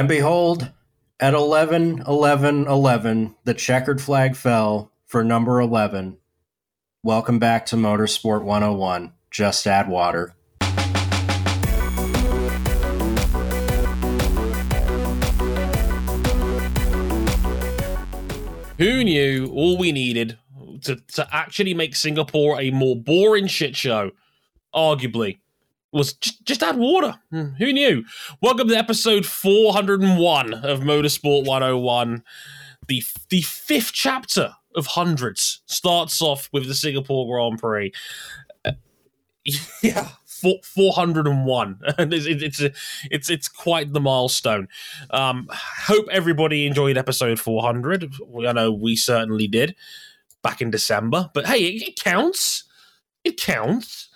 And behold, at 11 11 11, the checkered flag fell for number 11. Welcome back to Motorsport 101. Just add water. Who knew all we needed to, to actually make Singapore a more boring shit show, arguably, was just, just add water. Hmm, Who knew? Welcome to episode 401 of Motorsport 101. The, the fifth chapter of hundreds starts off with the Singapore Grand Prix. Uh, yeah. Four, 401 and it's, it's it's it's quite the milestone um hope everybody enjoyed episode 400 i know we certainly did back in december but hey it counts it counts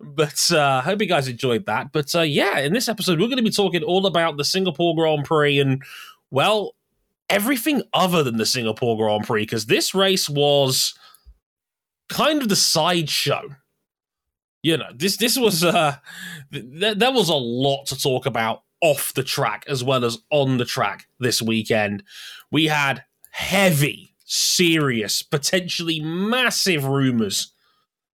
but uh hope you guys enjoyed that. But uh yeah in this episode we're going to be talking all about the singapore grand prix and well everything other than the singapore grand prix because this race was kind of the sideshow. You know this this was uh th- there was a lot to talk about off the track as well as on the track this weekend. We had heavy serious potentially massive rumors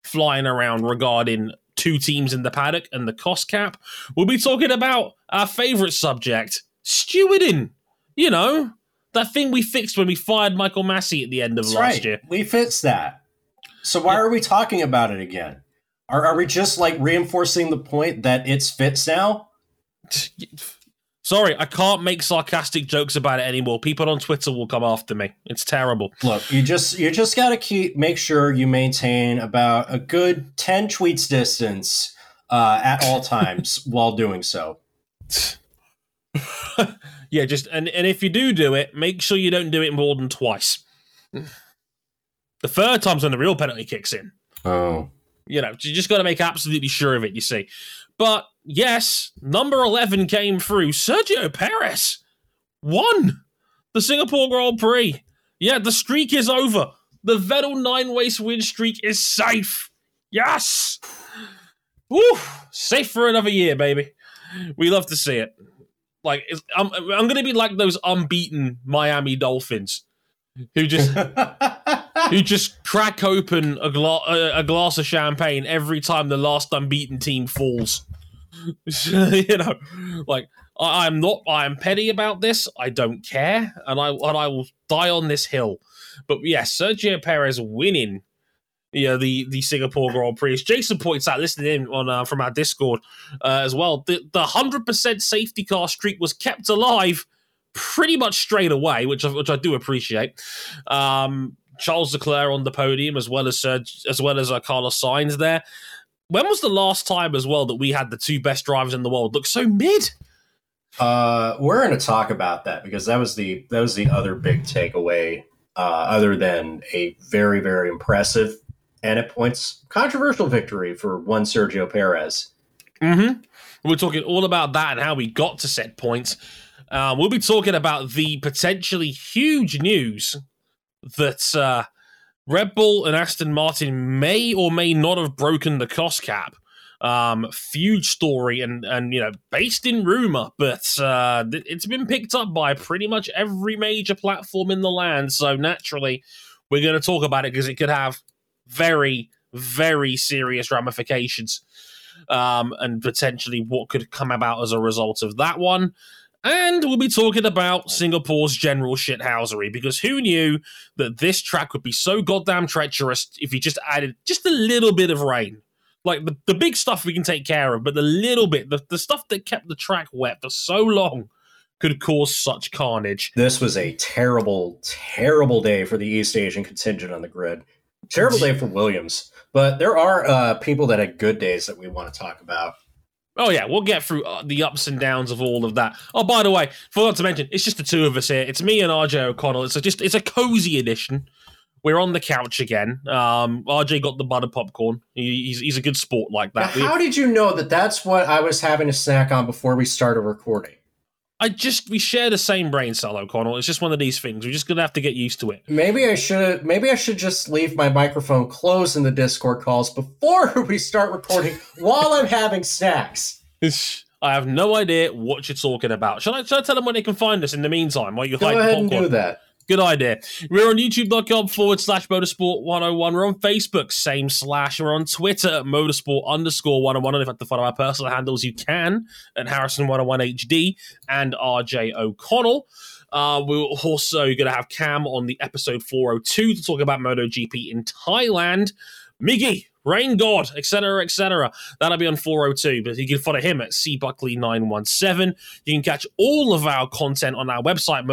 flying around regarding two teams in the paddock and the cost cap we'll be talking about our favorite subject stewarding you know that thing we fixed when we fired michael masi at the end of That's last right. year We fixed that. So why are we talking about it again? Are, are we just like reinforcing the point that it's fixed now? Sorry, I can't make sarcastic jokes about it anymore. People on Twitter will come after me. It's terrible. Look, you just you just got to keep make sure you maintain about a good ten tweets distance uh, at all times while doing so. yeah, just and and if you do do it, make sure you don't do it more than twice. The third time's when the real penalty kicks in. Oh, You know, you just got to make absolutely sure of it. You see, but yes, number eleven came through. Sergio Perez won the Singapore Grand Prix. Yeah, the streak is over. The Vettel nine race win streak is safe. Yes. Woo! Safe for another year, baby. We love to see it. Like it's, I'm, I'm going to be like those unbeaten Miami Dolphins who just who just crack open a, gla- a glass of champagne every time the last unbeaten team falls. you know, like I, I'm not. I am petty about this. I don't care, and I and I will die on this hill. But yes, Sergio Perez winning. Yeah, the the Singapore Grand Prix. As Jason points out, listening in on uh, from our Discord uh, as well. The hundred percent safety car streak was kept alive pretty much straight away, which I, which I do appreciate. Um, Charles Leclerc on the podium as well as Serg- as well as uh, Carlos Sainz there. When was the last time as well that we had the two best drivers in the world look so mid? uh, we're going to talk about that because that was the that was the other big takeaway. Uh, other than a very very impressive and at points controversial victory for one Sergio Perez. Mm-hmm. We're talking all about that and how we got to set points. Um, we'll be talking about the potentially huge news that uh, Red Bull and Aston Martin may or may not have broken the cost cap. Um, huge story and and you know based in rumor, but uh, it's been picked up by pretty much every major platform in the land. So naturally, we're going to talk about it because it could have very very serious ramifications um, and potentially what could come about as a result of that one. And we'll be talking about Singapore's general shithousery because who knew that this track would be so goddamn treacherous if you just added just a little bit of rain? Like the, the big stuff we can take care of, but the little bit, the, the stuff that kept the track wet for so long could cause such carnage. This was a terrible, terrible day for the East Asian contingent on the grid. Terrible day for Williams. But there are uh, people that had good days that we want to talk about. Oh yeah, we'll get through uh, the ups and downs of all of that. Oh, by the way, forgot to mention, it's just the two of us here. It's me and RJ O'Connell. It's a, just it's a cozy edition. We're on the couch again. Um, RJ got the butter popcorn. He, he's he's a good sport like that. We- how did you know that that's what I was having a snack on before we started recording? I just we share the same brain cell, O'Connell. It's just one of these things. We're just gonna have to get used to it. Maybe I should maybe I should just leave my microphone closed in the Discord calls before we start recording while I'm having snacks. I have no idea what you're talking about. Should I, shall I tell them where they can find us in the meantime while you Go hide the ahead and popcorn? do that. Good idea. We're on youtube.com forward slash motorsport 101. We're on Facebook, same slash. We're on Twitter motorsport underscore 101. And if you have to follow our personal handles, you can at Harrison101HD and RJ O'Connell. Uh, we're also going to have Cam on the episode 402 to talk about MotoGP in Thailand. Miggy, Rain God, etc., etc. That'll be on 402, but you can follow him at cbuckley917. You can catch all of our content on our website,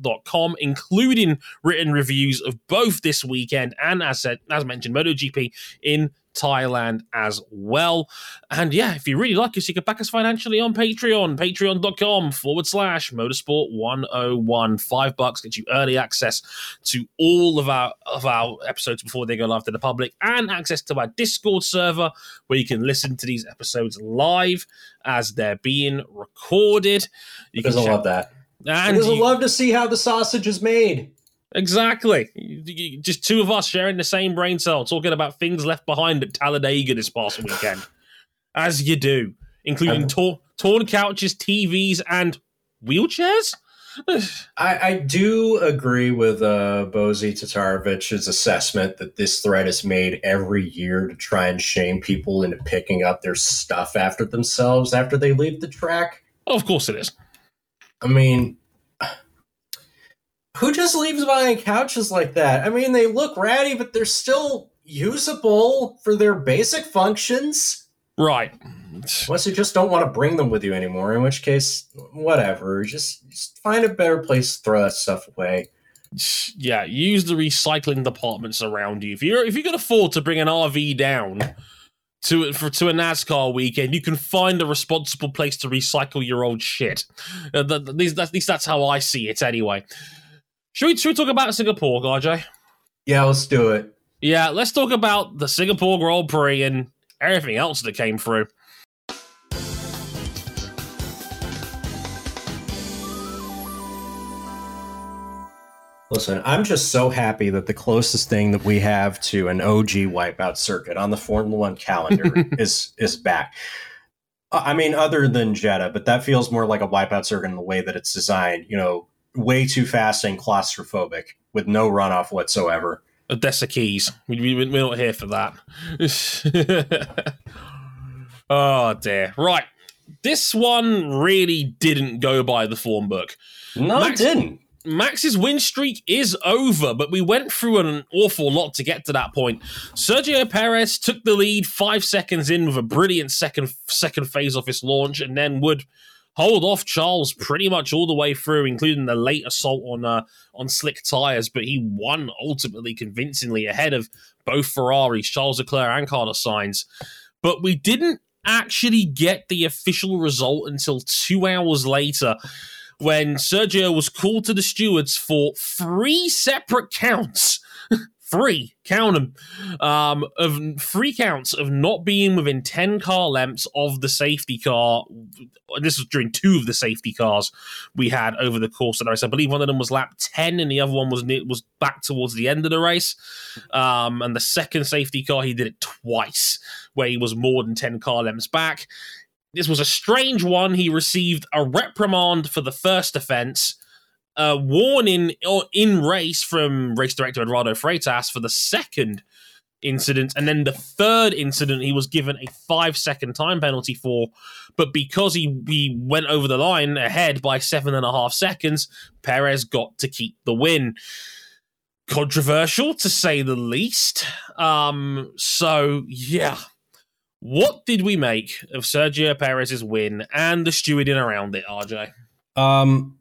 motorsport101.com, including written reviews of both this weekend and, as said, as mentioned, MotoGP in Thailand as well. And yeah, if you really like us, you can back us financially on Patreon, patreon.com forward slash motorsport 101. Five bucks gets you early access to all of our of our episodes before they go live to the public and access to our Discord server where you can listen to these episodes live as they're being recorded. You Because I check- love that. And Because I you- love to see how the sausage is made. Exactly. You- you- Just two of us sharing the same brain cell, talking about things left behind at Talladega this past weekend. As you do, including Um, tor- torn couches, TVs, and wheelchairs. I, I do agree with uh, Bozi Tatarevic's assessment that this thread is made every year to try and shame people into picking up their stuff after themselves after they leave the track. of course it is. I mean, who just leaves behind couches like that? I mean, they look ratty, but they're still usable for their basic functions. Right. Unless you just don't want to bring them with you anymore, in which case, whatever. Just, just find a better place to throw that stuff away. Yeah, use the recycling departments around you. If you're if you can afford to bring an RV down to for to a NASCAR weekend, you can find a responsible place to recycle your old shit. Uh, th- th- at least- at least that's how I see it, anyway. Should we, should we talk about Singapore, RJ? Yeah, let's do it. Yeah, let's talk about the Singapore Grand Prix and everything else that came through. Listen, I'm just so happy that the closest thing that we have to an OG wipeout circuit on the Formula One calendar is is back. I mean, other than Jeddah, but that feels more like a wipeout circuit in the way that it's designed. You know, way too fast and claustrophobic with no runoff whatsoever. Odessa Keys. We, we, we're not here for that. oh, dear. Right. This one really didn't go by the form book. No, Max- it didn't. Max's win streak is over, but we went through an awful lot to get to that point. Sergio Perez took the lead five seconds in with a brilliant second second phase off his launch, and then would hold off Charles pretty much all the way through, including the late assault on uh, on slick tires. But he won ultimately convincingly ahead of both Ferraris, Charles Leclerc and Carlos Sainz. But we didn't actually get the official result until two hours later when Sergio was called to the stewards for three separate counts. Three, count them, um, of three counts of not being within 10 car lengths of the safety car. This was during two of the safety cars we had over the course of the race. I believe one of them was lap 10 and the other one was was back towards the end of the race. Um, and the second safety car, he did it twice, where he was more than 10 car lengths back. This was a strange one. He received a reprimand for the first offense, a warning in race from race director Eduardo Freitas for the second incident, and then the third incident he was given a five second time penalty for. But because he, he went over the line ahead by seven and a half seconds, Perez got to keep the win. Controversial to say the least. Um, so yeah. What did we make of Sergio Perez's win and the stewarding around it, RJ? Um,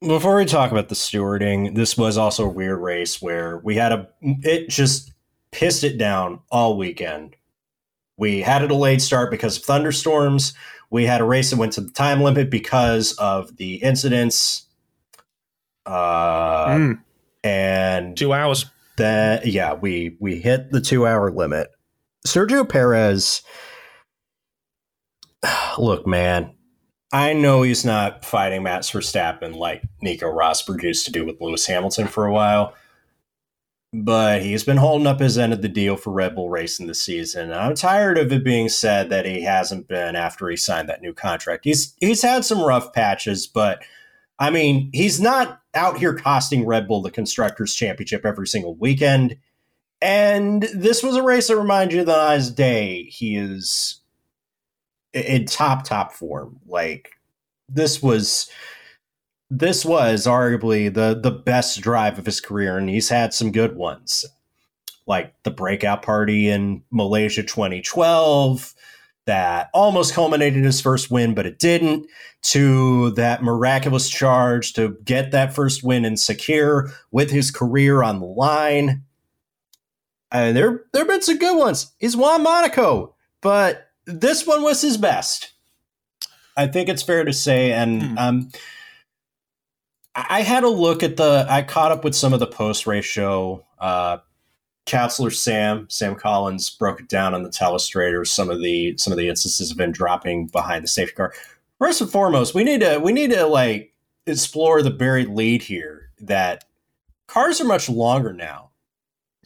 before we talk about the stewarding, this was also a weird race where we had a it just pissed it down all weekend. We had a delayed start because of thunderstorms. We had a race that went to the time limit because of the incidents. Uh, Mm, and two hours. then yeah, we we hit the two hour limit. Sergio Perez, look, man, I know he's not fighting Max Verstappen like Nico Rosberg used to do with Lewis Hamilton for a while, but he's been holding up his end of the deal for Red Bull Racing this season. I'm tired of it being said that he hasn't been after he signed that new contract. He's he's had some rough patches, but I mean, he's not out here costing Red Bull the constructors championship every single weekend. And this was a race that reminds you that on his day, he is in top top form. Like this was this was arguably the the best drive of his career, and he's had some good ones, like the breakout party in Malaysia 2012 that almost culminated his first win, but it didn't, to that miraculous charge to get that first win and secure with his career on the line. And there there have been some good ones. He's won Monaco, but this one was his best. I think it's fair to say, and hmm. um, I had a look at the. I caught up with some of the post race show. Uh, Counselor Sam Sam Collins broke it down on the telestrator. Some of the some of the instances have been dropping behind the safety car. First and foremost, we need to we need to like explore the buried lead here. That cars are much longer now.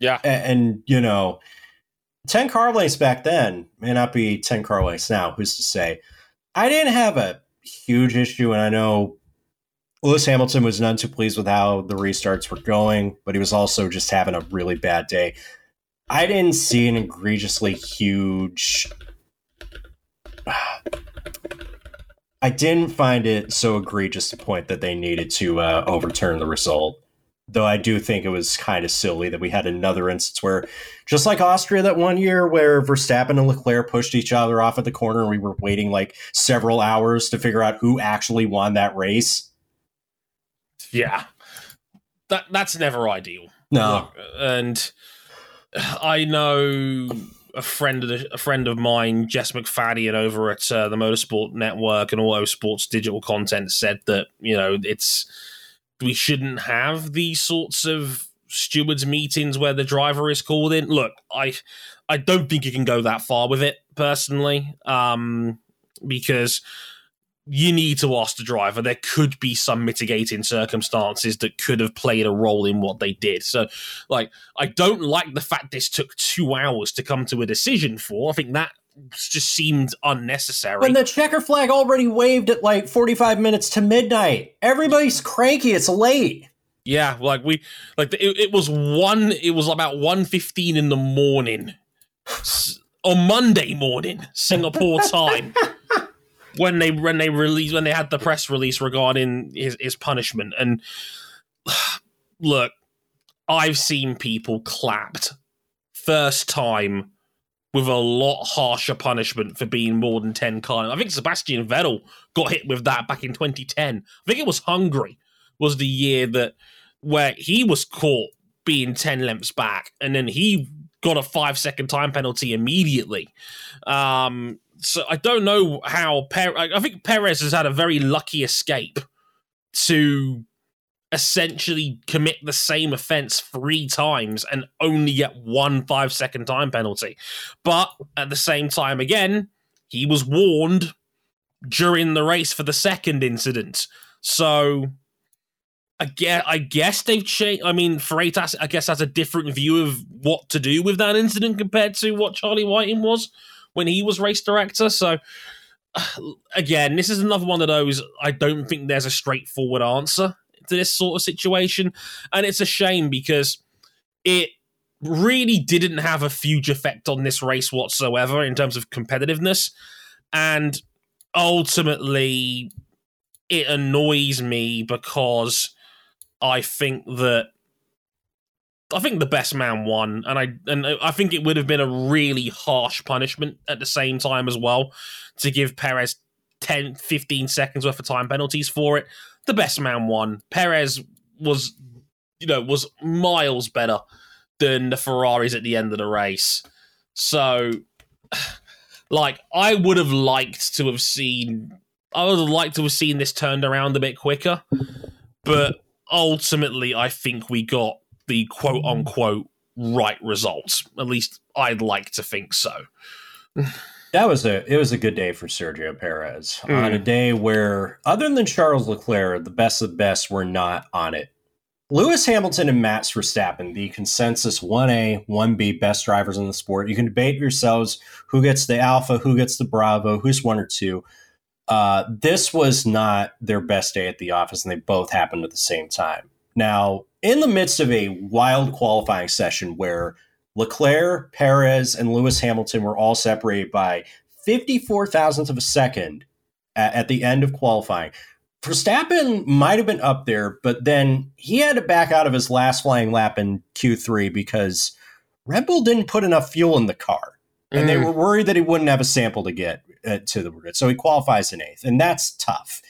Yeah, and, and you know, ten car lengths back then may not be ten car lengths now. Who's to say? I didn't have a huge issue, and I know Lewis Hamilton was none too pleased with how the restarts were going, but he was also just having a really bad day. I didn't see an egregiously huge. I didn't find it so egregious to point that they needed to uh, overturn the result. Though I do think it was kind of silly that we had another instance where, just like Austria that one year, where Verstappen and Leclerc pushed each other off at the corner and we were waiting like several hours to figure out who actually won that race. Yeah, that that's never ideal. No, and I know a friend of the, a friend of mine, Jess McFadden, over at uh, the Motorsport Network and Auto Sports Digital Content, said that you know it's we shouldn't have these sorts of stewards meetings where the driver is called in. Look, I I don't think you can go that far with it personally, um, because you need to ask the driver. There could be some mitigating circumstances that could have played a role in what they did. So, like, I don't like the fact this took two hours to come to a decision for. I think that just seemed unnecessary. When the checker flag already waved at like 45 minutes to midnight, everybody's cranky. It's late. Yeah, like we like it, it was one. It was about 1.15 in the morning on Monday morning, Singapore time when they when they released when they had the press release regarding his, his punishment. And look, I've seen people clapped first time with a lot harsher punishment for being more than 10 car. I think Sebastian Vettel got hit with that back in 2010. I think it was Hungary was the year that where he was caught being 10 lengths back and then he got a 5 second time penalty immediately. Um so I don't know how per- I think Perez has had a very lucky escape to essentially commit the same offense three times and only get one five second time penalty. But at the same time, again, he was warned during the race for the second incident. So I guess, I guess they've changed. I mean, Freitas, I guess, has a different view of what to do with that incident compared to what Charlie Whiting was when he was race director. So again, this is another one of those. I don't think there's a straightforward answer to this sort of situation, and it's a shame because it really didn't have a huge effect on this race whatsoever in terms of competitiveness, and ultimately, it annoys me because I think that I think the best man won, and I and I think it would have been a really harsh punishment at the same time as well to give Perez 10, 15 seconds worth of time penalties for it. The best man won. Perez was, you know, was miles better than the Ferraris at the end of the race. So, like, I would have liked to have seen. I would have liked to have seen this turned around a bit quicker, but ultimately, I think we got the quote unquote right results. At least I'd like to think so. that was a it was a good day for Sergio Perez mm. on a day where other than Charles Leclerc, the best of the best were not on it Lewis Hamilton and Max Verstappen, the consensus 1A, 1B best drivers in the sport. You can debate yourselves who gets the alpha, who gets the bravo, who's one or two. Uh, this was not their best day at the office, and they both happened at the same time. Now, in the midst of a wild qualifying session where Leclerc, Perez, and Lewis Hamilton were all separated by 54 thousandths of a second at, at the end of qualifying, Verstappen might have been up there, but then he had to back out of his last flying lap in Q3 because Red Bull didn't put enough fuel in the car. And mm. they were worried that he wouldn't have a sample to get uh, to the grid. So he qualifies in eighth, and that's tough.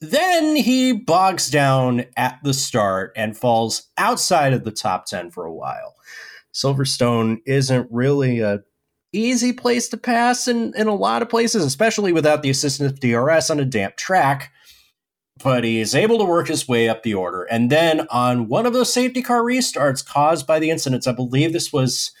Then he bogs down at the start and falls outside of the top 10 for a while. Silverstone isn't really a easy place to pass in, in a lot of places, especially without the assistance of DRS on a damp track but he is able to work his way up the order. And then on one of those safety car restarts caused by the incidents, I believe this was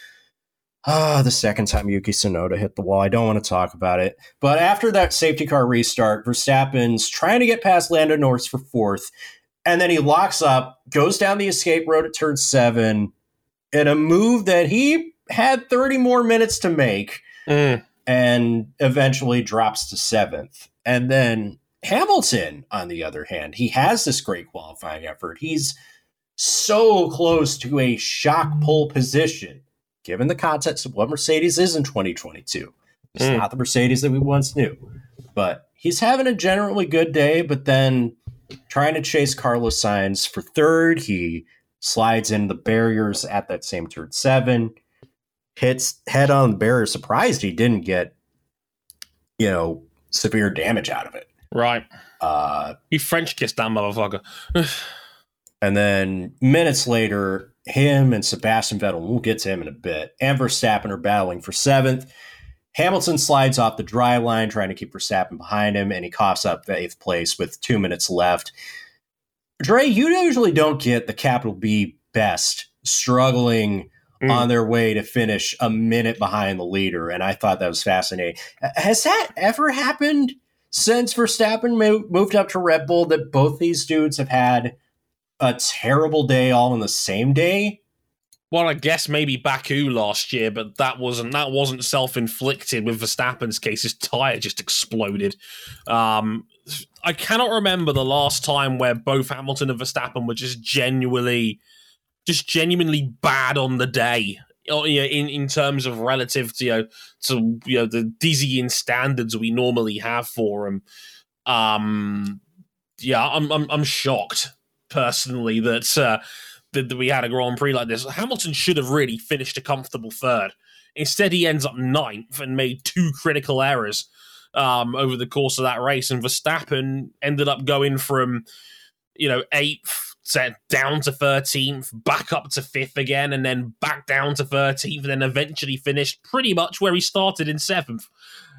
ah the second time Yuki Tsunoda hit the wall. I don't want to talk about it. But after that safety car restart, Verstappen's trying to get past Lando Norris for fourth, and then he locks up, goes down the escape road at turn seven, in a move that he had 30 more minutes to make, mm. and eventually drops to seventh. And then Hamilton, on the other hand, he has this great qualifying effort. He's so close to a shock pole position, given the context of what Mercedes is in 2022. It's mm. not the Mercedes that we once knew. But he's having a generally good day, but then trying to chase Carlos Sainz for third. He slides in the barriers at that same turn seven, hits head on the barrier. Surprised he didn't get, you know, severe damage out of it. Right. Uh, he French kissed that motherfucker. and then minutes later, him and Sebastian Vettel, we'll get to him in a bit, and Verstappen are battling for seventh. Hamilton slides off the dry line, trying to keep Verstappen behind him, and he coughs up the eighth place with two minutes left. Dre, you usually don't get the capital B best struggling mm. on their way to finish a minute behind the leader, and I thought that was fascinating. Has that ever happened since Verstappen moved up to Red Bull that both these dudes have had a terrible day all in the same day? Well, I guess maybe Baku last year, but that wasn't that wasn't self inflicted. With Verstappen's case, his tire just exploded. Um, I cannot remember the last time where both Hamilton and Verstappen were just genuinely, just genuinely bad on the day you know, in in terms of relative to you know, to you know the dizzying standards we normally have for them. Um, yeah, I'm I'm, I'm shocked personally that, uh, that that we had a Grand Prix like this. Hamilton should have really finished a comfortable third. Instead, he ends up ninth and made two critical errors um, over the course of that race, and Verstappen ended up going from you know eighth set down to 13th, back up to 5th again, and then back down to 13th, and then eventually finished pretty much where he started in 7th,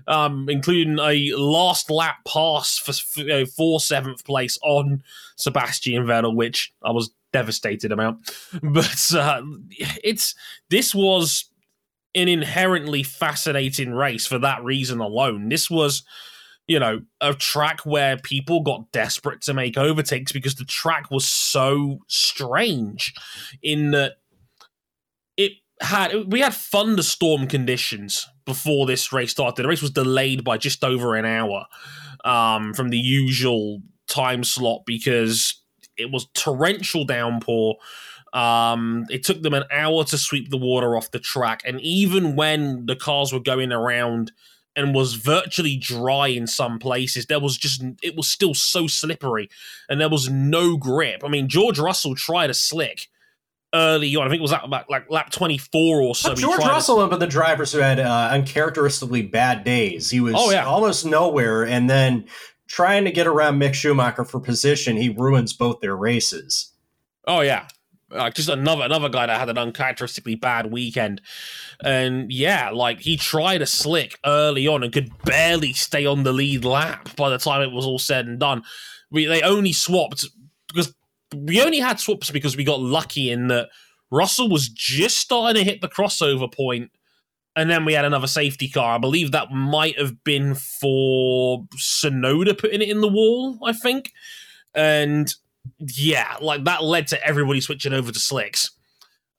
um, including a last lap pass for, you know, for 7th place on Sebastian Vettel, which I was devastated about. But uh, it's this was an inherently fascinating race for that reason alone. This was you know, a track where people got desperate to make overtakes because the track was so strange in that it had we had thunderstorm conditions before this race started. The race was delayed by just over an hour um, from the usual time slot because it was torrential downpour. Um, it took them an hour to sweep the water off the track, and even when the cars were going around and was virtually dry in some places. There was just it was still so slippery, and there was no grip. I mean, George Russell tried a slick early on. I think it was about like lap twenty four or so. George Russell, but the drivers who had uh, uncharacteristically bad days. He was oh, yeah. almost nowhere, and then trying to get around Mick Schumacher for position, he ruins both their races. Oh yeah, like just another another guy that had an uncharacteristically bad weekend. And yeah, like he tried a slick early on and could barely stay on the lead lap by the time it was all said and done. We they only swapped because we only had swaps because we got lucky in that Russell was just starting to hit the crossover point, and then we had another safety car. I believe that might have been for Tsunoda putting it in the wall, I think. And yeah, like that led to everybody switching over to slicks.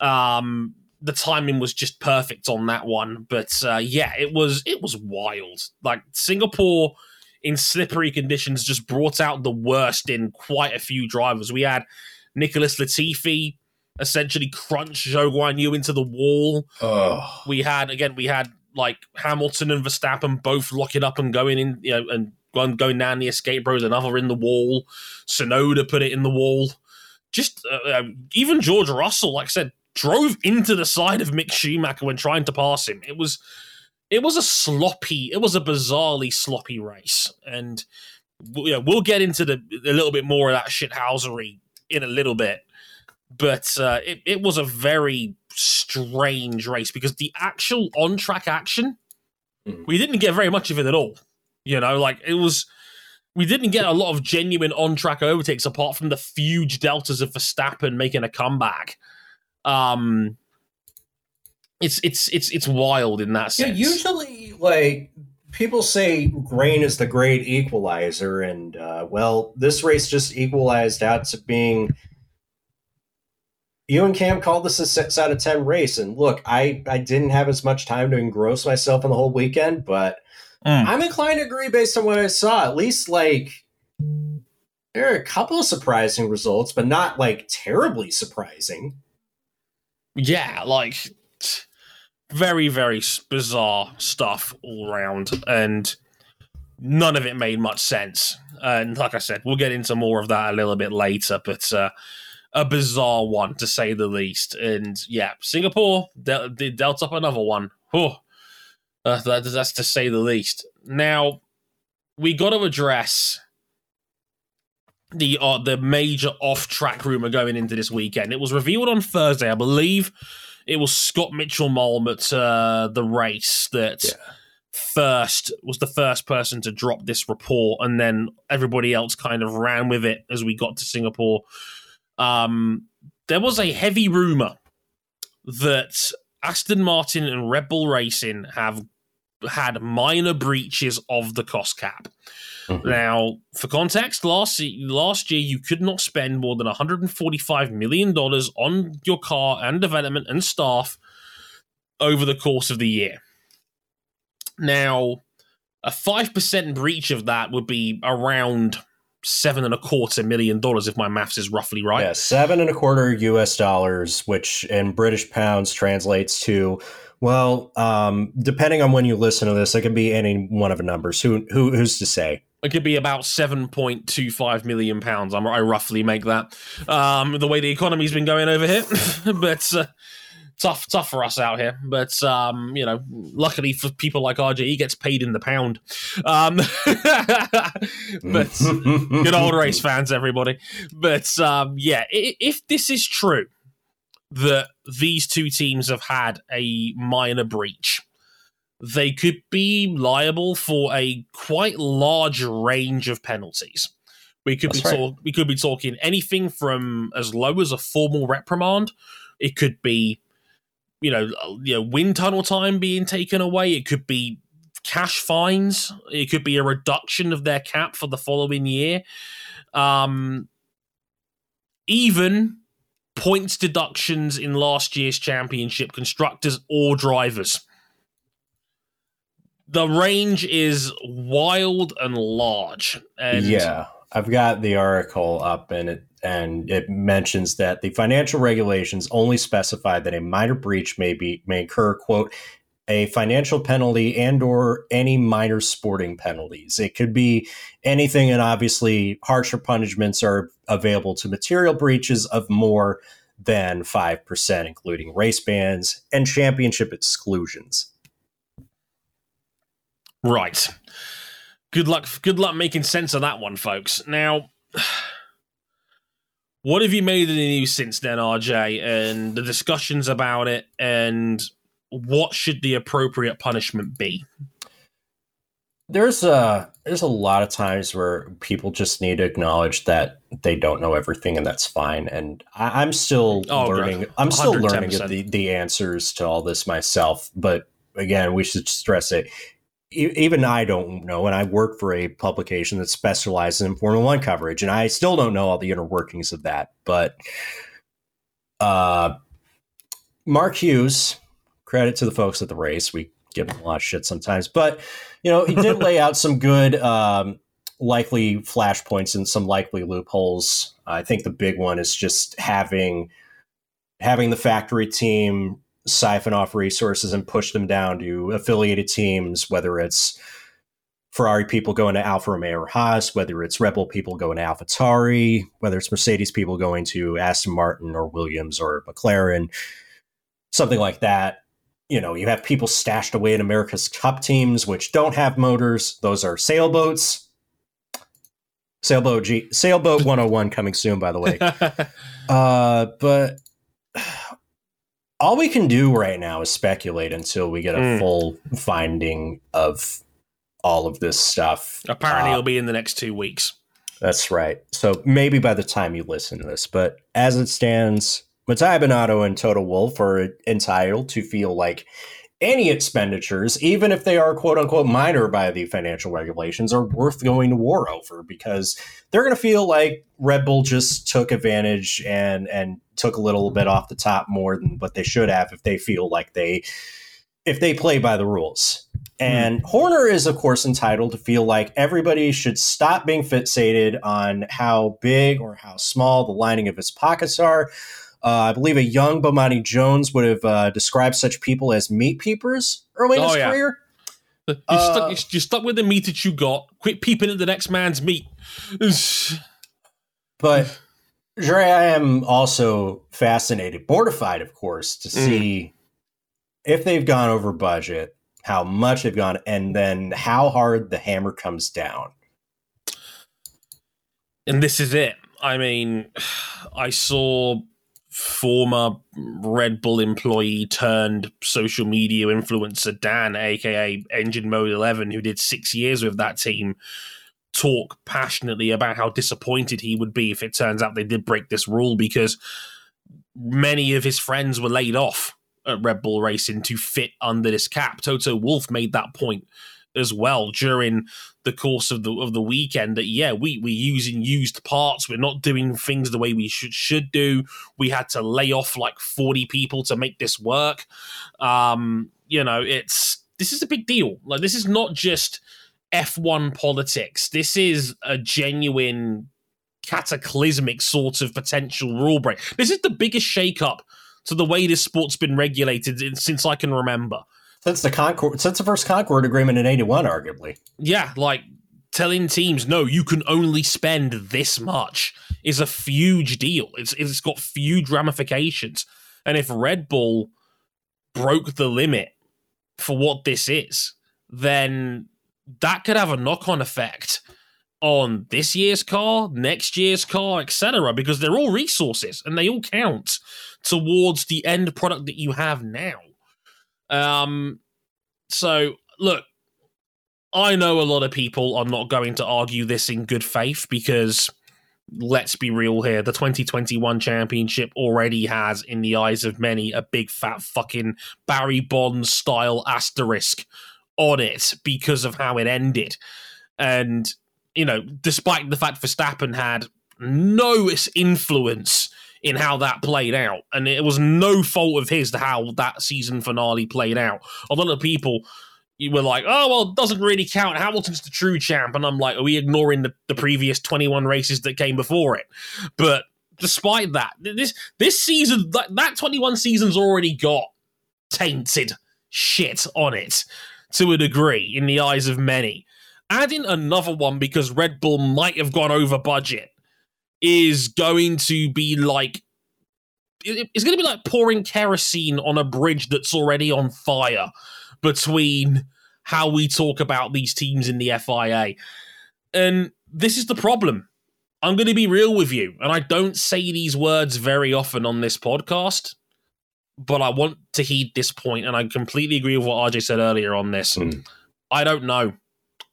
Um, the timing was just perfect on that one, but uh, yeah, it was it was wild. Like Singapore in slippery conditions just brought out the worst in quite a few drivers. We had Nicholas Latifi essentially crunch Zhou Guan Yu into the wall. Oh. We had again, we had like Hamilton and Verstappen both locking up and going in, you know, and going going down the escape road. Another in the wall. Tsunoda put it in the wall. Just uh, um, even George Russell, like I said, drove into the side of Mick Schumacher when trying to pass him. It was it was a sloppy, it was a bizarrely sloppy race, and know, we'll get into the a little bit more of that shithousery in a little bit. But uh, it, it was a very strange race because the actual on track action, Mhm. we didn't get very much of it at all. You know, like it was, we didn't get a lot of genuine on track overtakes apart from the huge deltas of Verstappen making a comeback. Um, it's it's it's it's wild in that Yeah, sense. usually, like people say, grain is the great equalizer, and uh, well, this race just equalized out to being. You and Cam called this a six out of ten race, and look, I I didn't have as much time to engross myself in the whole weekend, but Mm. I'm inclined to agree based on what I saw. At least, like there are a couple of surprising results, but not like terribly surprising. yeah, like very very bizarre stuff all around, and none of it made much sense. And like I said, we'll get into more of that a little bit later, but uh, a bizarre one to say the least. And yeah, Singapore de- de- dealt up another one. Oh, uh, that, that's to say the least. Now we got to address the uh, the major off track rumor going into this weekend. It was revealed on Thursday, I believe. It was Scott Mitchell Malm at uh, the race that Yeah. first was the first person to drop this report, and then everybody else kind of ran with it as we got to Singapore. Um, there was a heavy rumor that Aston Martin and Red Bull Racing have had minor breaches of the cost cap. Mhm. Now, for context, last last year you could not spend more than 145 million dollars on your car and development and staff over the course of the year. Now, a five percent breach of that would be around seven and a quarter million dollars if my maths is roughly right. Yeah, seven and a quarter U.S. dollars, which in British pounds translates to, well, um, depending on when you listen to this, it could be any one of the numbers. Who, who who's to say? It could be about seven point two five million pounds. I'm, I roughly make that. Um, the way the economy's been going over here, but uh, tough, tough for us out here. But um, you know, luckily for people like RJ, he gets paid in the pound. Um, but good old race fans, everybody. But um, yeah, if this is true that these two teams have had a minor breach, they could be liable for a quite large range of penalties. We could That's be right. talk- we could be talking anything from as low as a formal reprimand. It could be, you know, you know, wind tunnel time being taken away. It could be cash fines. It could be a reduction of their cap for the following year. Um, even points deductions in last year's championship, constructors or drivers. The range is wild and large. And yeah, I've got the article up, and it and it mentions that the financial regulations only specify that a minor breach may be may incur quote a financial penalty and or any minor sporting penalties. It could be anything, and obviously harsher punishments are available to material breaches of more than five percent, including race bans and championship exclusions. Right. Good luck. Good luck making sense of that one, folks. Now, what have you made of the news since then, RJ, and the discussions about it, and what should the appropriate punishment be? there's a there's a lot of times where people just need to acknowledge that they don't know everything and that's fine. And I, i'm still Oh, learning i'm still learning the, the answers to all this myself. But again we should stress it. Even I don't know, and I work for a publication that specializes in Formula One coverage, and I still don't know all the inner workings of that. But uh, Mark Hughes, credit to the folks at the race, we give them a lot of shit sometimes, but you know he did lay out some good, um, likely flashpoints and some likely loopholes. I think the big one is just having having the factory team siphon off resources and push them down to affiliated teams, whether it's Ferrari people going to Alfa Romeo or Haas, whether it's Red Bull people going to AlphaTauri, whether it's Mercedes people going to Aston Martin or Williams or McLaren, something like that. You know, you have people stashed away in America's Cup teams, which don't have motors. Those are sailboats. Sailboat G Sailboat 101 coming soon, by the way. uh, but all we can do right now is speculate until we get a mm. full finding of all of this stuff. Apparently, uh, it'll be in the next two weeks. That's right. So maybe by the time you listen to this, but as it stands, Mattia Binotto and Toto Wolff are entitled to feel like any expenditures, even if they are quote unquote minor by the financial regulations, are worth going to war over because they're going to feel like Red Bull just took advantage and and took a little bit off the top more than what they should have if they feel like they if they play by the rules. And mm. Horner is, of course, entitled to feel like everybody should stop being fixated on how big or how small the lining of his pockets are. Uh, I believe a young Bomani Jones would have uh, described such people as meat peepers early in oh, his yeah. career. You're, uh, stuck, you're stuck with the meat that you got. Quit peeping at the next man's meat. but Dre, I am also fascinated, mortified, of course, to mm. see mm. if they've gone over budget, how much they've gone, and then how hard the hammer comes down. And this is it. I mean, I saw former Red Bull employee turned social media influencer Dan, aka Engine Mode 11, who did six years with that team, talk passionately about how disappointed he would be if it turns out they did break this rule because many of his friends were laid off at Red Bull Racing to fit under this cap. Toto Wolff made that point as well during the course of the of the weekend that yeah we we're using used parts we're not doing things the way we should should do we had to lay off like 40 people to make this work um you know it's this is a big deal like this is not just F1 politics. This is a genuine cataclysmic sort of potential rule break. This is the biggest shakeup to the way this sport's been regulated since I can remember. Since the Concorde, since the first Concorde Agreement in '81, arguably. Yeah, like telling teams, no, you can only spend this much is a huge deal. It's it's got huge ramifications. And if Red Bull broke the limit for what this is, then that could have a knock on effect on this year's car, next year's car, etc. Because they're all resources and they all count towards the end product that you have now. Um, so look, I know a lot of people are not going to argue this in good faith because let's be real here, the 2021 championship already has, in the eyes of many, a big fat fucking Barry Bonds style asterisk on it because of how it ended. And, you know, despite the fact Verstappen had no influence in how that played out, and it was no fault of his to how that season finale played out. A lot of people were like, oh, well, it doesn't really count. Hamilton's the true champ. And I'm like, are we ignoring the, the previous 21 races that came before it? But despite that, this this season, that, that 21 season's already got tainted shit on it to a degree in the eyes of many. Adding another one because Red Bull might have gone over budget is going to be like it's going to be like pouring kerosene on a bridge that's already on fire between how we talk about these teams in the FIA. And this is the problem. I'm going to be real with you, and I don't say these words very often on this podcast but I want to heed this point, and I completely agree with what RJ said earlier on this. Mm. I don't know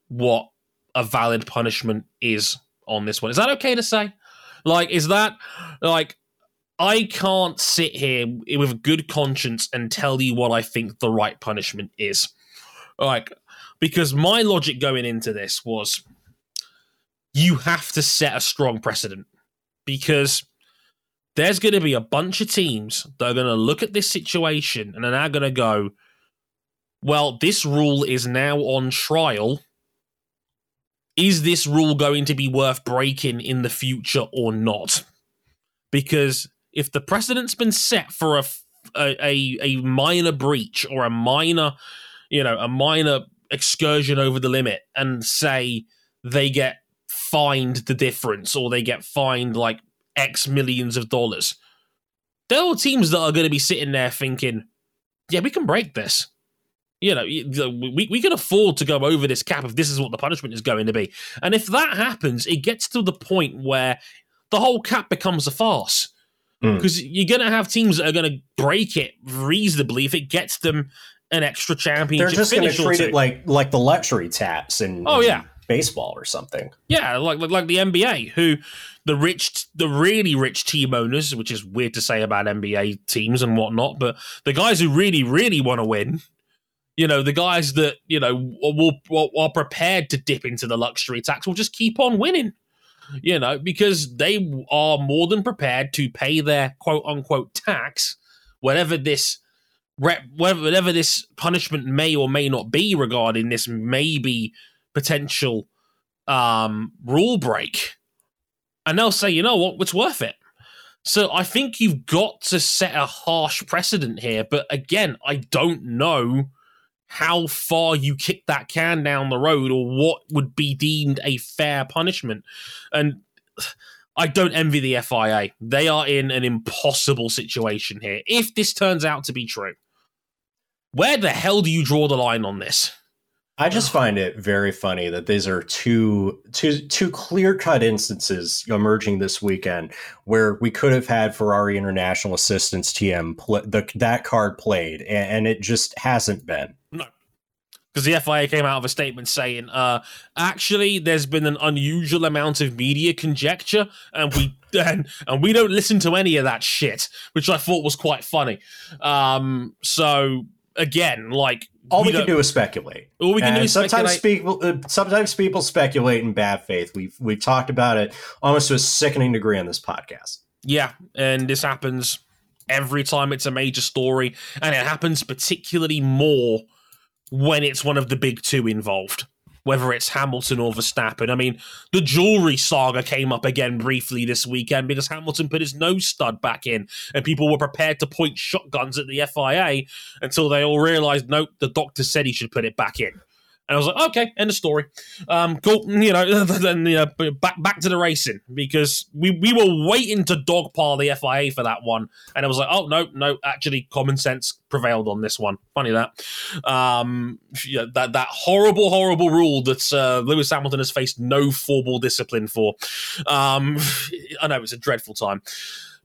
what a valid punishment is on this one. Is that okay to say? Like, is that like I can't sit here with a good conscience and tell you what I think the right punishment is. Like, Because my logic going into this was you have to set a strong precedent because there's going to be a bunch of teams that are going to look at this situation and are now going to go, well, this rule is now on trial. Is this rule going to be worth breaking in the future or not? Because if the precedent's been set for a, a, a minor breach or a minor, you know, a minor excursion over the limit and say they get fined the difference or they get fined like X millions of dollars. There are teams that are going to be sitting there thinking, yeah, we can break this. You know, we, we can afford to go over this cap if this is what the punishment is going to be. And if that happens, it gets to the point where the whole cap becomes a farce. Because mm. you're going to have teams that are going to break it reasonably if it gets them an extra championship. They're just going to treat it like like the luxury tax and oh yeah, baseball or something. Yeah, like, like like the NBA, who the rich, the really rich team owners, which is weird to say about NBA teams and whatnot, but the guys who really, really want to win, you know, the guys that you know will, are prepared to dip into the luxury tax will just keep on winning. You know, because they are more than prepared to pay their quote unquote tax, whatever this whatever this punishment may or may not be regarding this maybe potential um, rule break, and they'll say, you know what, it's worth it. So I think you've got to set a harsh precedent here. But again, I don't know how far you kick that can down the road or what would be deemed a fair punishment. And I don't envy the FIA. They are in an impossible situation here. If this turns out to be true, where the hell do you draw the line on this? I just find it very funny that these are two two two clear cut instances emerging this weekend where we could have had Ferrari International Assistance TM pl- the, that card played, and, and, it just hasn't been. No, because the FIA came out of a statement saying, uh, actually, there's been an unusual amount of media conjecture, and we and, and we don't listen to any of that shit, which I thought was quite funny. Um, so again, like all we, we can do is speculate. All we can and do is sometimes people. Uh, sometimes people speculate in bad faith. We've we've talked about it almost to a sickening degree on this podcast. Yeah, and this happens every time it's a major story, and it happens particularly more when it's one of the big two involved whether it's Hamilton or Verstappen. I mean, the jewelry saga came up again briefly this weekend because Hamilton put his nose stud back in, and people were prepared to point shotguns at the FIA until they all realized, nope, the doctor said he should put it back in. And I was like, okay, end of story. Um, cool. You know, then you know, back back to the racing because we, we were waiting to dogpile the FIA for that one, and I was like, oh no, no, actually, common sense prevailed on this one. Funny that. Um, yeah, that that horrible, horrible rule that uh, Lewis Hamilton has faced no formal discipline for. Um, I know it's a dreadful time,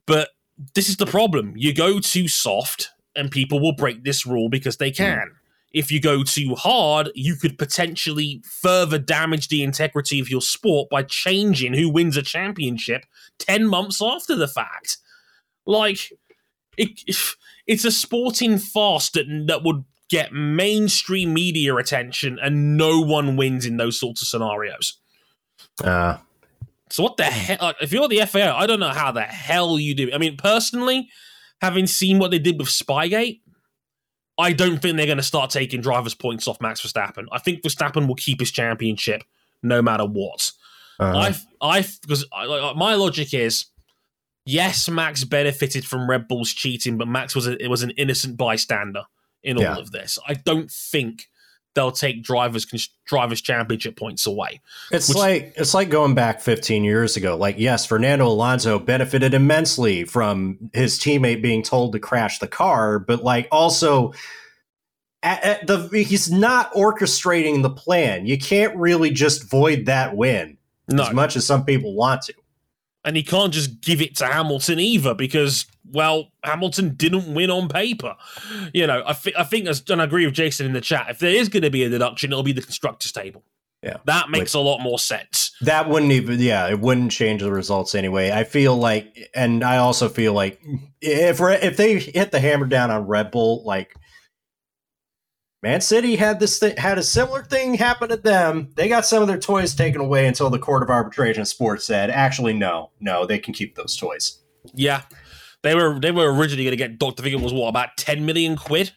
but this is the problem. You go too soft, and people will break this rule because they can if you go too hard, you could potentially further damage the integrity of your sport by changing who wins a championship 10 months after the fact. Like, it, it's a sporting farce that, that would get mainstream media attention and no one wins in those sorts of scenarios. Uh, so what the hell? Like, if you're the FIA, I don't know how the hell you do. I mean, personally, having seen what they did with Spygate, I don't think they're going to start taking drivers' points off Max Verstappen. I think Verstappen will keep his championship no matter what. Uh-huh. I, I, because my logic is, yes, Max benefited from Red Bull's cheating, but Max was a, it was an innocent bystander in all yeah. of this. I don't think they'll take drivers drivers championship points away. It's which, like it's like going back 15 years ago. Like yes, Fernando Alonso benefited immensely from his teammate being told to crash the car, but like also at, at the he's not orchestrating the plan. You can't really just void that win no. as much as some people want to. And he can't just give it to Hamilton either because well, Hamilton didn't win on paper. You know, I, th- I think, as, and I agree with Jason in the chat, if there is going to be a deduction, it'll be the constructors table. Yeah. That makes a lot more sense. That wouldn't even, yeah, it wouldn't change the results anyway. I feel like, and I also feel like if if they hit the hammer down on Red Bull, like Man City had this th- had a similar thing happen to them. They got some of their toys taken away until the Court of Arbitration of Sports said, actually, no, no, they can keep those toys. Yeah, they were they were originally going to get Doctor. It was what about ten million quid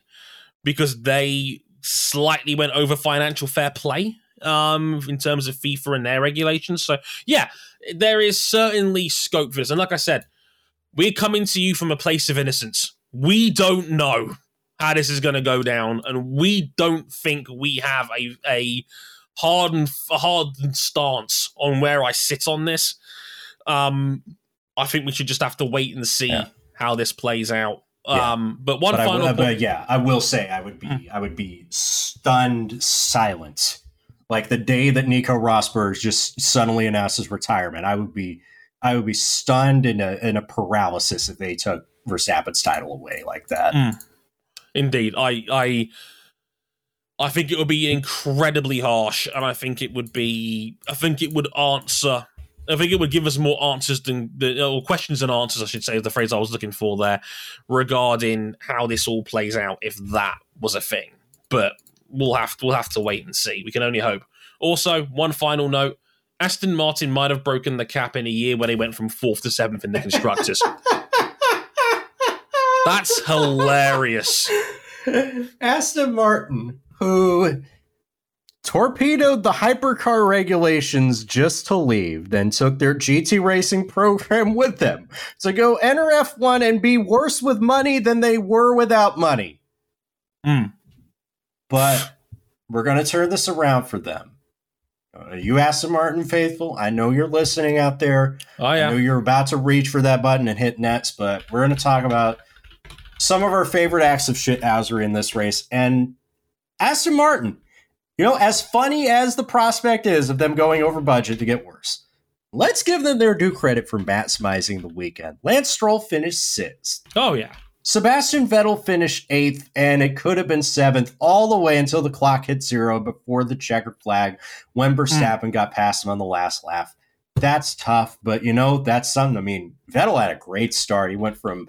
because they slightly went over financial fair play um, in terms of FIFA and their regulations. So yeah, there is certainly scope for this. And like I said, we're coming to you from a place of innocence. We don't know how this is going to go down, and we don't think we have a a hardened a hardened stance on where I sit on this. Um, I think we should just have to wait and see yeah. how this plays out. Yeah. Um, but one but final, I, but yeah, I will say I would be mm. I would be stunned silent, like the day that Nico Rosberg just suddenly announced his retirement. I would be I would be stunned in a in a paralysis if they took Verstappen's title away like that. Mm. Indeed, I I I think it would be incredibly harsh, and I think it would be I think it would answer. I think it would give us more answers than the or questions and answers, I should say, is the phrase I was looking for there, regarding how this all plays out if that was a thing. But we'll have we'll have to wait and see. We can only hope. Also, one final note: Aston Martin might have broken the cap in a year when they went from fourth to seventh in the constructors. That's hilarious. Aston Martin, who torpedoed the hypercar regulations just to leave, then took their GT racing program with them to go enter F1 and be worse with money than they were without money. Mm. But we're going to turn this around for them. You Aston Martin faithful, I know you're listening out there. Oh, yeah. I know you're about to reach for that button and hit nets, but we're going to talk about some of our favorite acts of shit, shithousery in this race. And Aston Martin, you know, as funny as the prospect is of them going over budget to get worse, let's give them their due credit for maximizing the weekend. Lance Stroll finished sixth. Oh, yeah. Sebastian Vettel finished eighth, and it could have been seventh all the way until the clock hit zero before the checkered flag when hmm. Verstappen mm. got past him on the last lap. That's tough, but you know, that's something. I mean, Vettel had a great start. He went from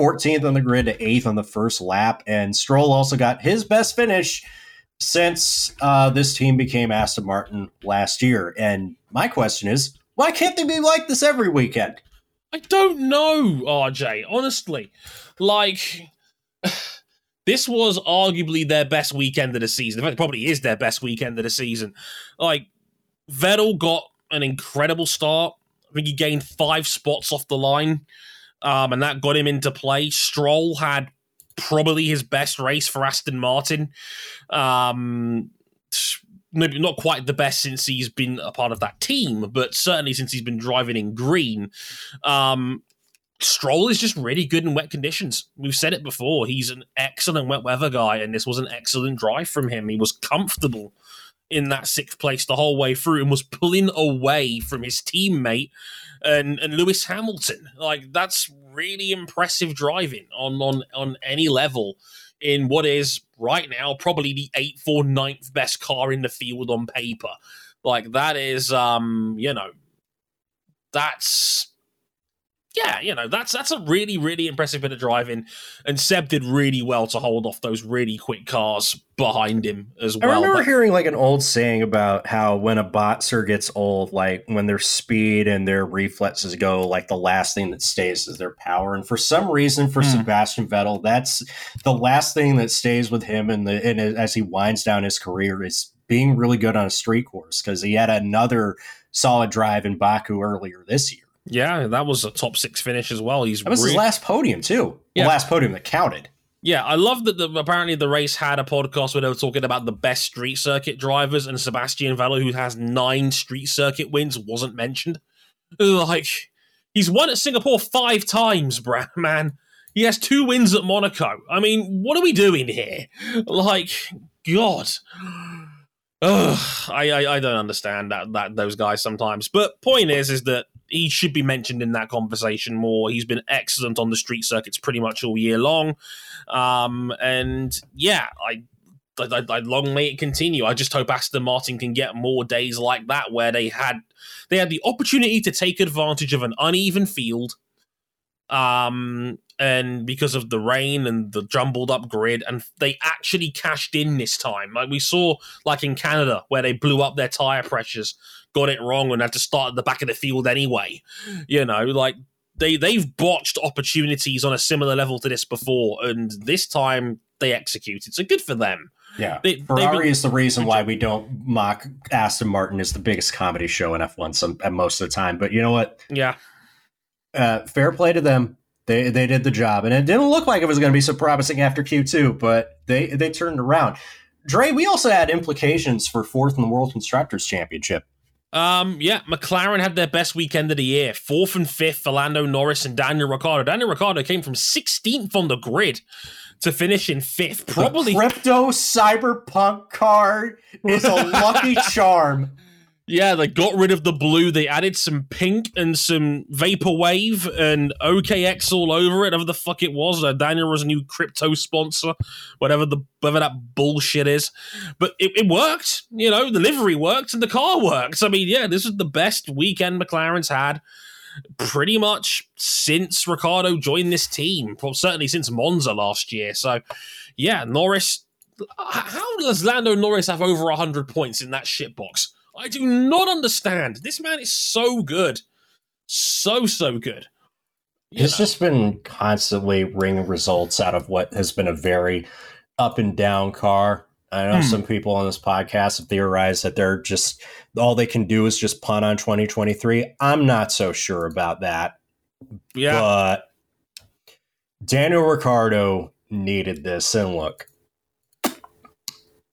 14th on the grid to 8th on the first lap. And Stroll also got his best finish since uh, this team became Aston Martin last year. And my question is, why can't they be like this every weekend? I don't know, RJ, honestly. Like, this was arguably their best weekend of the season. In fact, it probably is their best weekend of the season. Like, Vettel got an incredible start. I think he gained five spots off the line um, and that got him into play. Stroll had probably his best race for Aston Martin. Um, maybe not quite the best since he's been a part of that team, but certainly since he's been driving in green. Um, Stroll is just really good in wet conditions. We've said it before. He's an excellent wet weather guy, and this was an excellent drive from him. He was comfortable in that sixth place the whole way through and was pulling away from his teammate and and Lewis Hamilton. Like that's really impressive driving on on on any level in what is right now probably the eighth or ninth best car in the field on paper. Like that is um, you know, that's yeah, you know, that's that's a really, really impressive bit of driving. And Seb did really well to hold off those really quick cars behind him as well. I remember but- hearing like an old saying about how when a boxer gets old, like when their speed and their reflexes go, like the last thing that stays is their power. And for some reason, for mm. Sebastian Vettel, that's the last thing that stays with him. And the and as he winds down his career is being really good on a street course because he had another solid drive in Baku earlier this year. Yeah, that was a top six finish as well. He's that was re- his last podium too. Yeah. The last podium that counted. Yeah, I love that. The, apparently, the race had a podcast where they were talking about the best street circuit drivers, and Sebastian Vettel, who has nine street circuit wins, wasn't mentioned. Like he's won at Singapore five times, man. He has two wins at Monaco. I mean, what are we doing here? Like, God. Ugh, I, I, I don't understand that that those guys sometimes. But point is, is that he should be mentioned in that conversation more. He's been excellent on the street circuits pretty much all year long. Um, and yeah, I, I, I, long may it continue. I just hope Aston Martin can get more days like that where they had they had the opportunity to take advantage of an uneven field Um, and because of the rain and the jumbled up grid, and they actually cashed in this time. Like we saw, like in Canada, where they blew up their tire pressures, got it wrong, and had to start at the back of the field anyway. You know, like they they've botched opportunities on a similar level to this before, and this time they executed. So good for them. Yeah, they, Ferrari been, is the reason why we don't mock Aston Martin as the biggest comedy show in F1 some most of the time. But you know what? Yeah, uh, fair play to them. They they did the job, and it didn't look like it was going to be so promising after Q two, but they they turned around. Dre, we also had implications for fourth in the World Constructors Championship. Um, yeah, McLaren had their best weekend of the year. Fourth and fifth for Lando Norris and Daniel Ricciardo. Daniel Ricciardo came from 16th on the grid to finish in fifth. Probably the crypto cyberpunk card is a lucky charm. Yeah, they got rid of the blue. They added some pink and some vaporwave and OKX all over it. Whatever the fuck it was. Uh, Daniel was a new crypto sponsor, whatever the whatever that bullshit is. But it, it worked. You know, the livery worked and the car works. I mean, yeah, this is the best weekend McLaren's had pretty much since Ricciardo joined this team. Well, certainly since Monza last year. So, yeah, Norris. How does Lando Norris have over 100 points in that shitbox? I do not understand. This man is so good. So, so good. You He's know. just been constantly wringing results out of what has been a very up and down car. I know hmm. some people on this podcast have theorized that they're just all they can do is just punt on 2023. I'm not so sure about that. Yeah. But Daniel Ricciardo needed this. And look,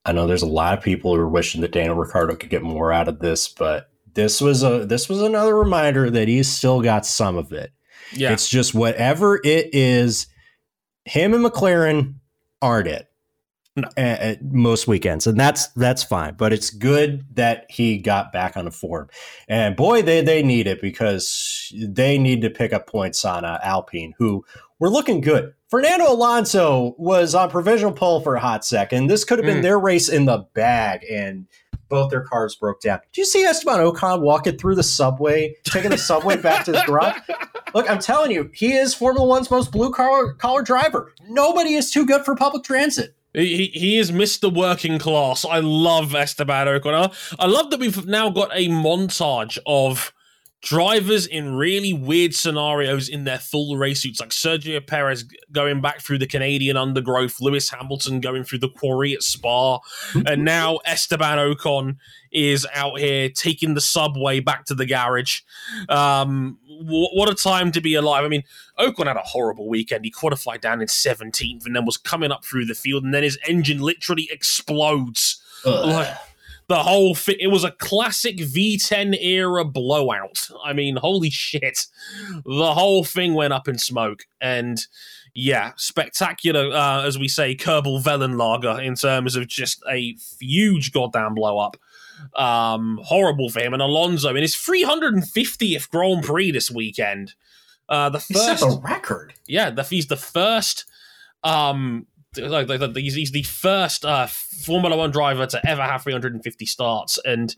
I know there's a lot of people who are wishing that Daniel Ricciardo could get more out of this, but this was a this was another reminder that he's still got some of it. Yeah. It's just whatever it is, him and McLaren aren't it. No. At, at most weekends, and that's that's fine. But it's good that he got back on the form, and boy, they they need it because they need to pick up points on uh, Alpine, who were looking good. Fernando Alonso was on provisional pole for a hot second. This could have been mm. their race in the bag, and both their cars broke down. Did you see Esteban Ocon walking through the subway, taking the subway back to his garage? Look, I'm telling you, he is Formula One's most blue collar, collar driver. Nobody is too good for public transit. He, he is Mr. Working Class. I love Esteban Ocon. I love that we've now got a montage of drivers in really weird scenarios in their full race suits, like Sergio Perez going back through the Canadian undergrowth, Lewis Hamilton going through the quarry at Spa, and now Esteban Ocon is out here taking the subway back to the garage. Um, what a time to be alive. I mean, Ocon had a horrible weekend. He qualified down in 17th and then was coming up through the field, and then his engine literally explodes. Like, the whole thing, it was a classic V10 era blowout. I mean, holy shit. The whole thing went up in smoke. And yeah, spectacular, uh, as we say, Kerbal Wellenlager in terms of just a huge goddamn blow up. Um, horrible for him. And Alonso in his 350th Grand Prix this weekend. Uh, the first he set the record. Yeah, the, he's the first. Um, he's, he's the first uh, Formula One driver to ever have 350 starts, and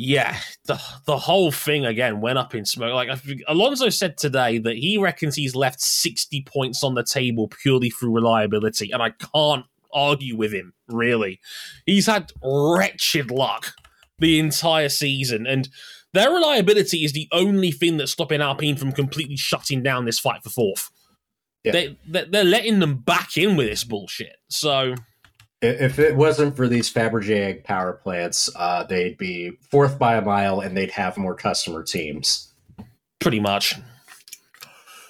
yeah, the the whole thing again went up in smoke. Like Alonso said today that he reckons he's left 60 points on the table purely through reliability, and I can't argue with him, really. He's had wretched luck the entire season, and their reliability is the only thing that's stopping Alpine from completely shutting down this fight for fourth. Yeah. They, they're letting them back in with this bullshit. So. If it wasn't for these Fabergé power plants, uh, they'd be fourth by a mile and they'd have more customer teams. Pretty much.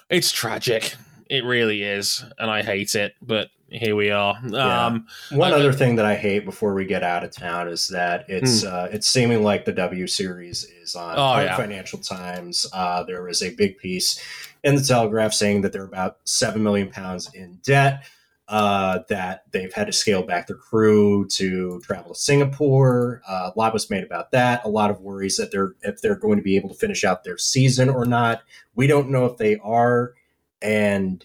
It's tragic. It really is. And I hate it. But here we are. Yeah. Um, One I, other thing that I hate before we get out of town is that it's hmm. uh, it's seeming like the W series is on oh, yeah. Financial Times. Uh, there was a big piece in the Telegraph saying that they're about seven million pounds in debt. Uh, that they've had to scale back their crew to travel to Singapore. Uh, a lot was made about that. A lot of worries that they're if they're going to be able to finish out their season or not. We don't know if they are, and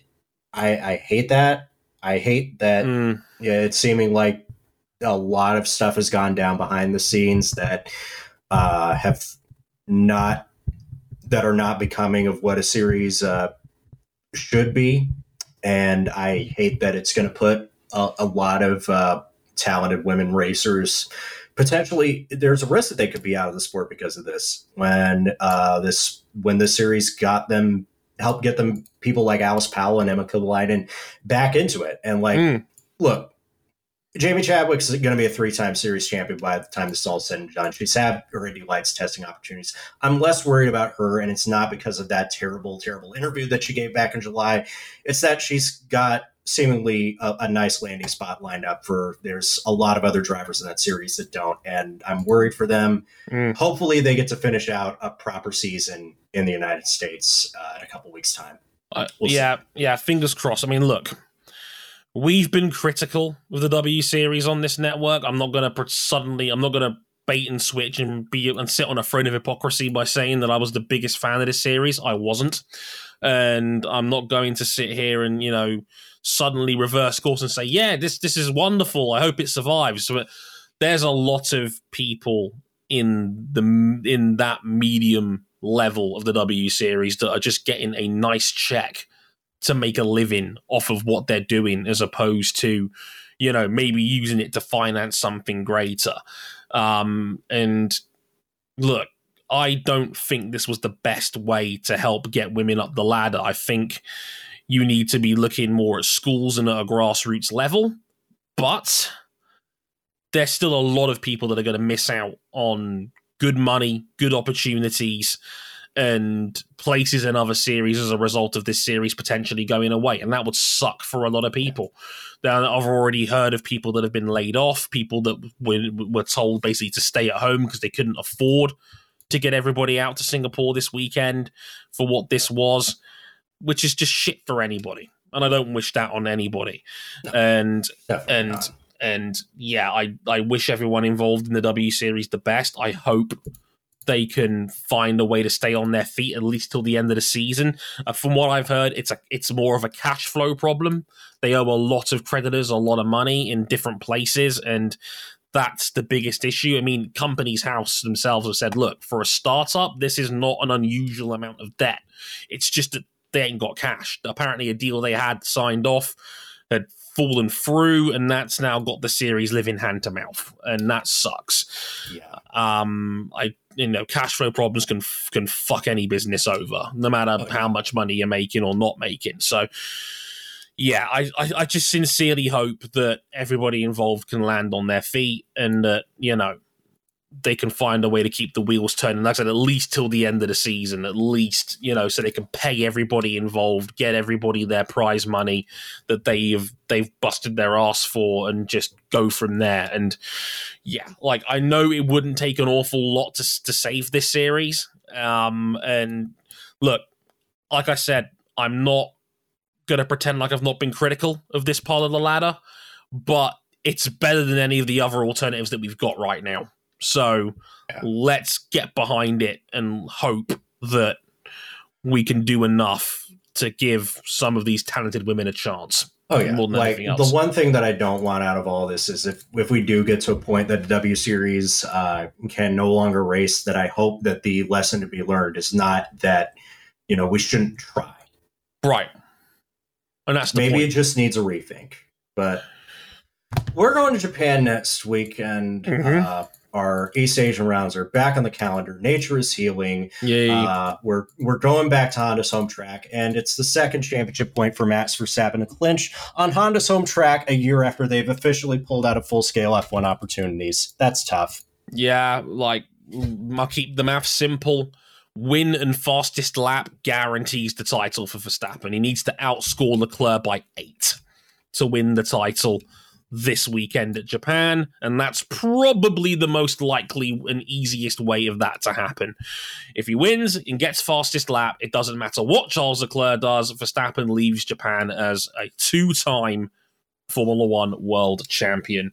I, I hate that. I hate that. Mm. Yeah, it's seeming like a lot of stuff has gone down behind the scenes that uh, have not that are not becoming of what a series uh, should be, and I hate that it's going to put a, a, lot of uh, talented women racers potentially. There's a risk that they could be out of the sport because of this. When uh, this when this series got them help get them people like Alice Powell and Emma Kimiläinen back into it, and like, mm. look, Jamie Chadwick's going to be a three-time series champion by the time this is all said and done. She's had already lights testing opportunities. I'm less worried about her, and it's not because of that terrible, terrible interview that she gave back in July. It's that she's got seemingly a, a nice landing spot lined up for. There's a lot of other drivers in that series that don't, and I'm worried for them. Mm. Hopefully, they get to finish out a proper season in the United States uh, in a couple weeks' time. Uh, we'll yeah, see. yeah. Fingers crossed. I mean, look We've been critical of the W series on this network. I'm not going to suddenly, I'm not going to bait and switch and be and sit on a throne of hypocrisy by saying that I was the biggest fan of this series. I wasn't. And I'm not going to sit here and, you know, suddenly reverse course and say, yeah, this this is wonderful. I hope it survives. But there's a lot of people in the in that medium level of the W series that are just getting a nice check to make a living off of what they're doing as opposed to you know maybe using it to finance something greater. Um, and look i don't think this was the best way to help get women up the ladder. I think you need to be looking more at schools and at a grassroots level but there's still a lot of people that are going to miss out on good money good opportunities and places in other series as a result of this series potentially going away. And that would suck for a lot of people. Now, I've already heard of people that have been laid off, people that were, were told basically to stay at home because they couldn't afford to get everybody out to Singapore this weekend for what this was, which is just shit for anybody. And I don't wish that on anybody. No, and and not. and yeah, I I wish everyone involved in the W series the best. I hope they can find a way to stay on their feet at least till the end of the season. Uh, from what I've heard, it's a it's more of a cash flow problem. They owe a lot of creditors a lot of money in different places, and that's the biggest issue. I mean, Companies House themselves have said, look, for a startup, this is not an unusual amount of debt. It's just that they ain't got cash. Apparently, a deal they had signed off had fallen through, and that's now got the series living hand to mouth, and that sucks. Yeah. Um, I you know, cash flow problems can can fuck any business over, no matter oh, yeah. how much money you're making or not making. So. Yeah, I, I, I just sincerely hope that everybody involved can land on their feet and that, you know, they can find a way to keep the wheels turning. Like I said, at least till the end of the season, at least you know, so they can pay everybody involved, get everybody their prize money that they've they've busted their ass for, and just go from there. And yeah, like I know it wouldn't take an awful lot to to save this series. Um, and look, like I said, I'm not gonna pretend like I've not been critical of this part of the ladder, but it's better than any of the other alternatives that we've got right now. So yeah. let's get behind it and hope that we can do enough to give some of these talented women a chance. Oh yeah, like the one thing that I don't want out of all this is if if we do get to a point that the W Series uh, can no longer race, that I hope that the lesson to be learned is not that you know we shouldn't try. Right, and that's maybe point. it just needs a rethink. But we're going to Japan next week, and mm-hmm. uh, our East Asian rounds are back on the calendar. Nature is healing. Yay. Uh, we're we're going back to Honda's home track, and it's the second championship point for Max Verstappen to clinch on Honda's home track a year after they've officially pulled out of full scale F1 opportunities. That's tough. Yeah, like I'll keep the math simple. Win and fastest lap guarantees the title for Verstappen. He needs to outscore Leclerc by eight to win the title this weekend at Japan, and that's probably the most likely and easiest way of that to happen. If he wins and gets fastest lap, it doesn't matter what Charles Leclerc does, Verstappen leaves Japan as a two time Formula One world champion.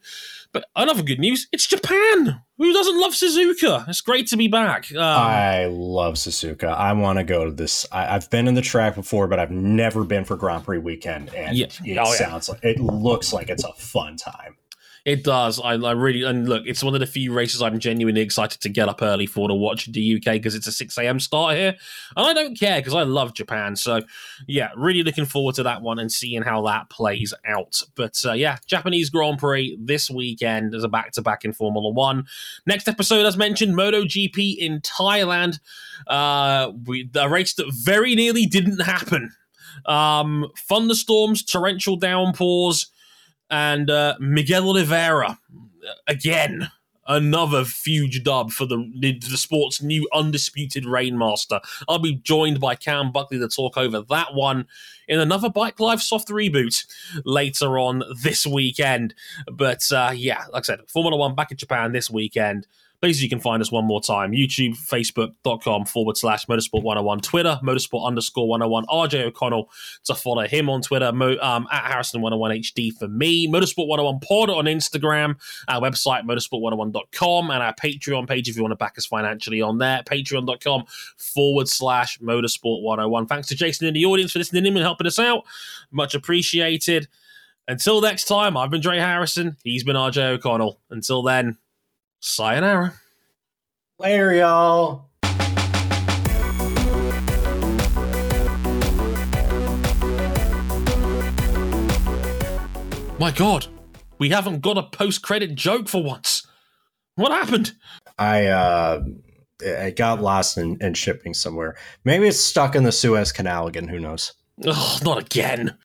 But another good news it's Japan. Who doesn't love Suzuka? It's great to be back. Um, I love Suzuka. I want to go to this. I, have been in the track before, but I've never been for Grand Prix weekend. And yeah. it oh, sounds yeah. like it looks like it's a fun time. It does. I, I, really and look, it's one of the few races I'm genuinely excited to get up early for to watch in the UK because it's a 6 a.m. start here, and I don't care because I love Japan. So yeah, really looking forward to that one and seeing how that plays out. But uh, yeah, Japanese Grand Prix this weekend as a back to back in Formula One. Next episode, as mentioned, MotoGP in Thailand. Uh, we, a race that very nearly didn't happen. Um, thunderstorms, torrential downpours and uh, Miguel Oliveira again. Another huge dub for the, the sport's new undisputed rainmaster. I'll be joined by Cam Buckley to talk over that one in another Bike Life soft reboot later on this weekend. But uh, yeah, like I said, Formula One back in Japan this weekend. Places you can find us one more time YouTube, Facebook.com forward slash Motorsport 101, Twitter, Motorsport underscore 101, RJ O'Connell to follow him on Twitter, Mo, um, at Harrison 101 HD for me, Motorsport 101 Pod on Instagram, our website, motorsport101.com, and our Patreon page if you want to back us financially on there, patreon.com forward slash Motorsport 101. Thanks to Jason in the audience for listening in and helping us out. Much appreciated. Until next time, I've been Dre Harrison. He's been RJ O'Connell. Until then, Sayonara. Later, y'all. My God, we haven't got a post-credit joke for once. What happened? I uh, it got lost in, in shipping somewhere. Maybe it's stuck in the Suez Canal again. Who knows? Oh, not again.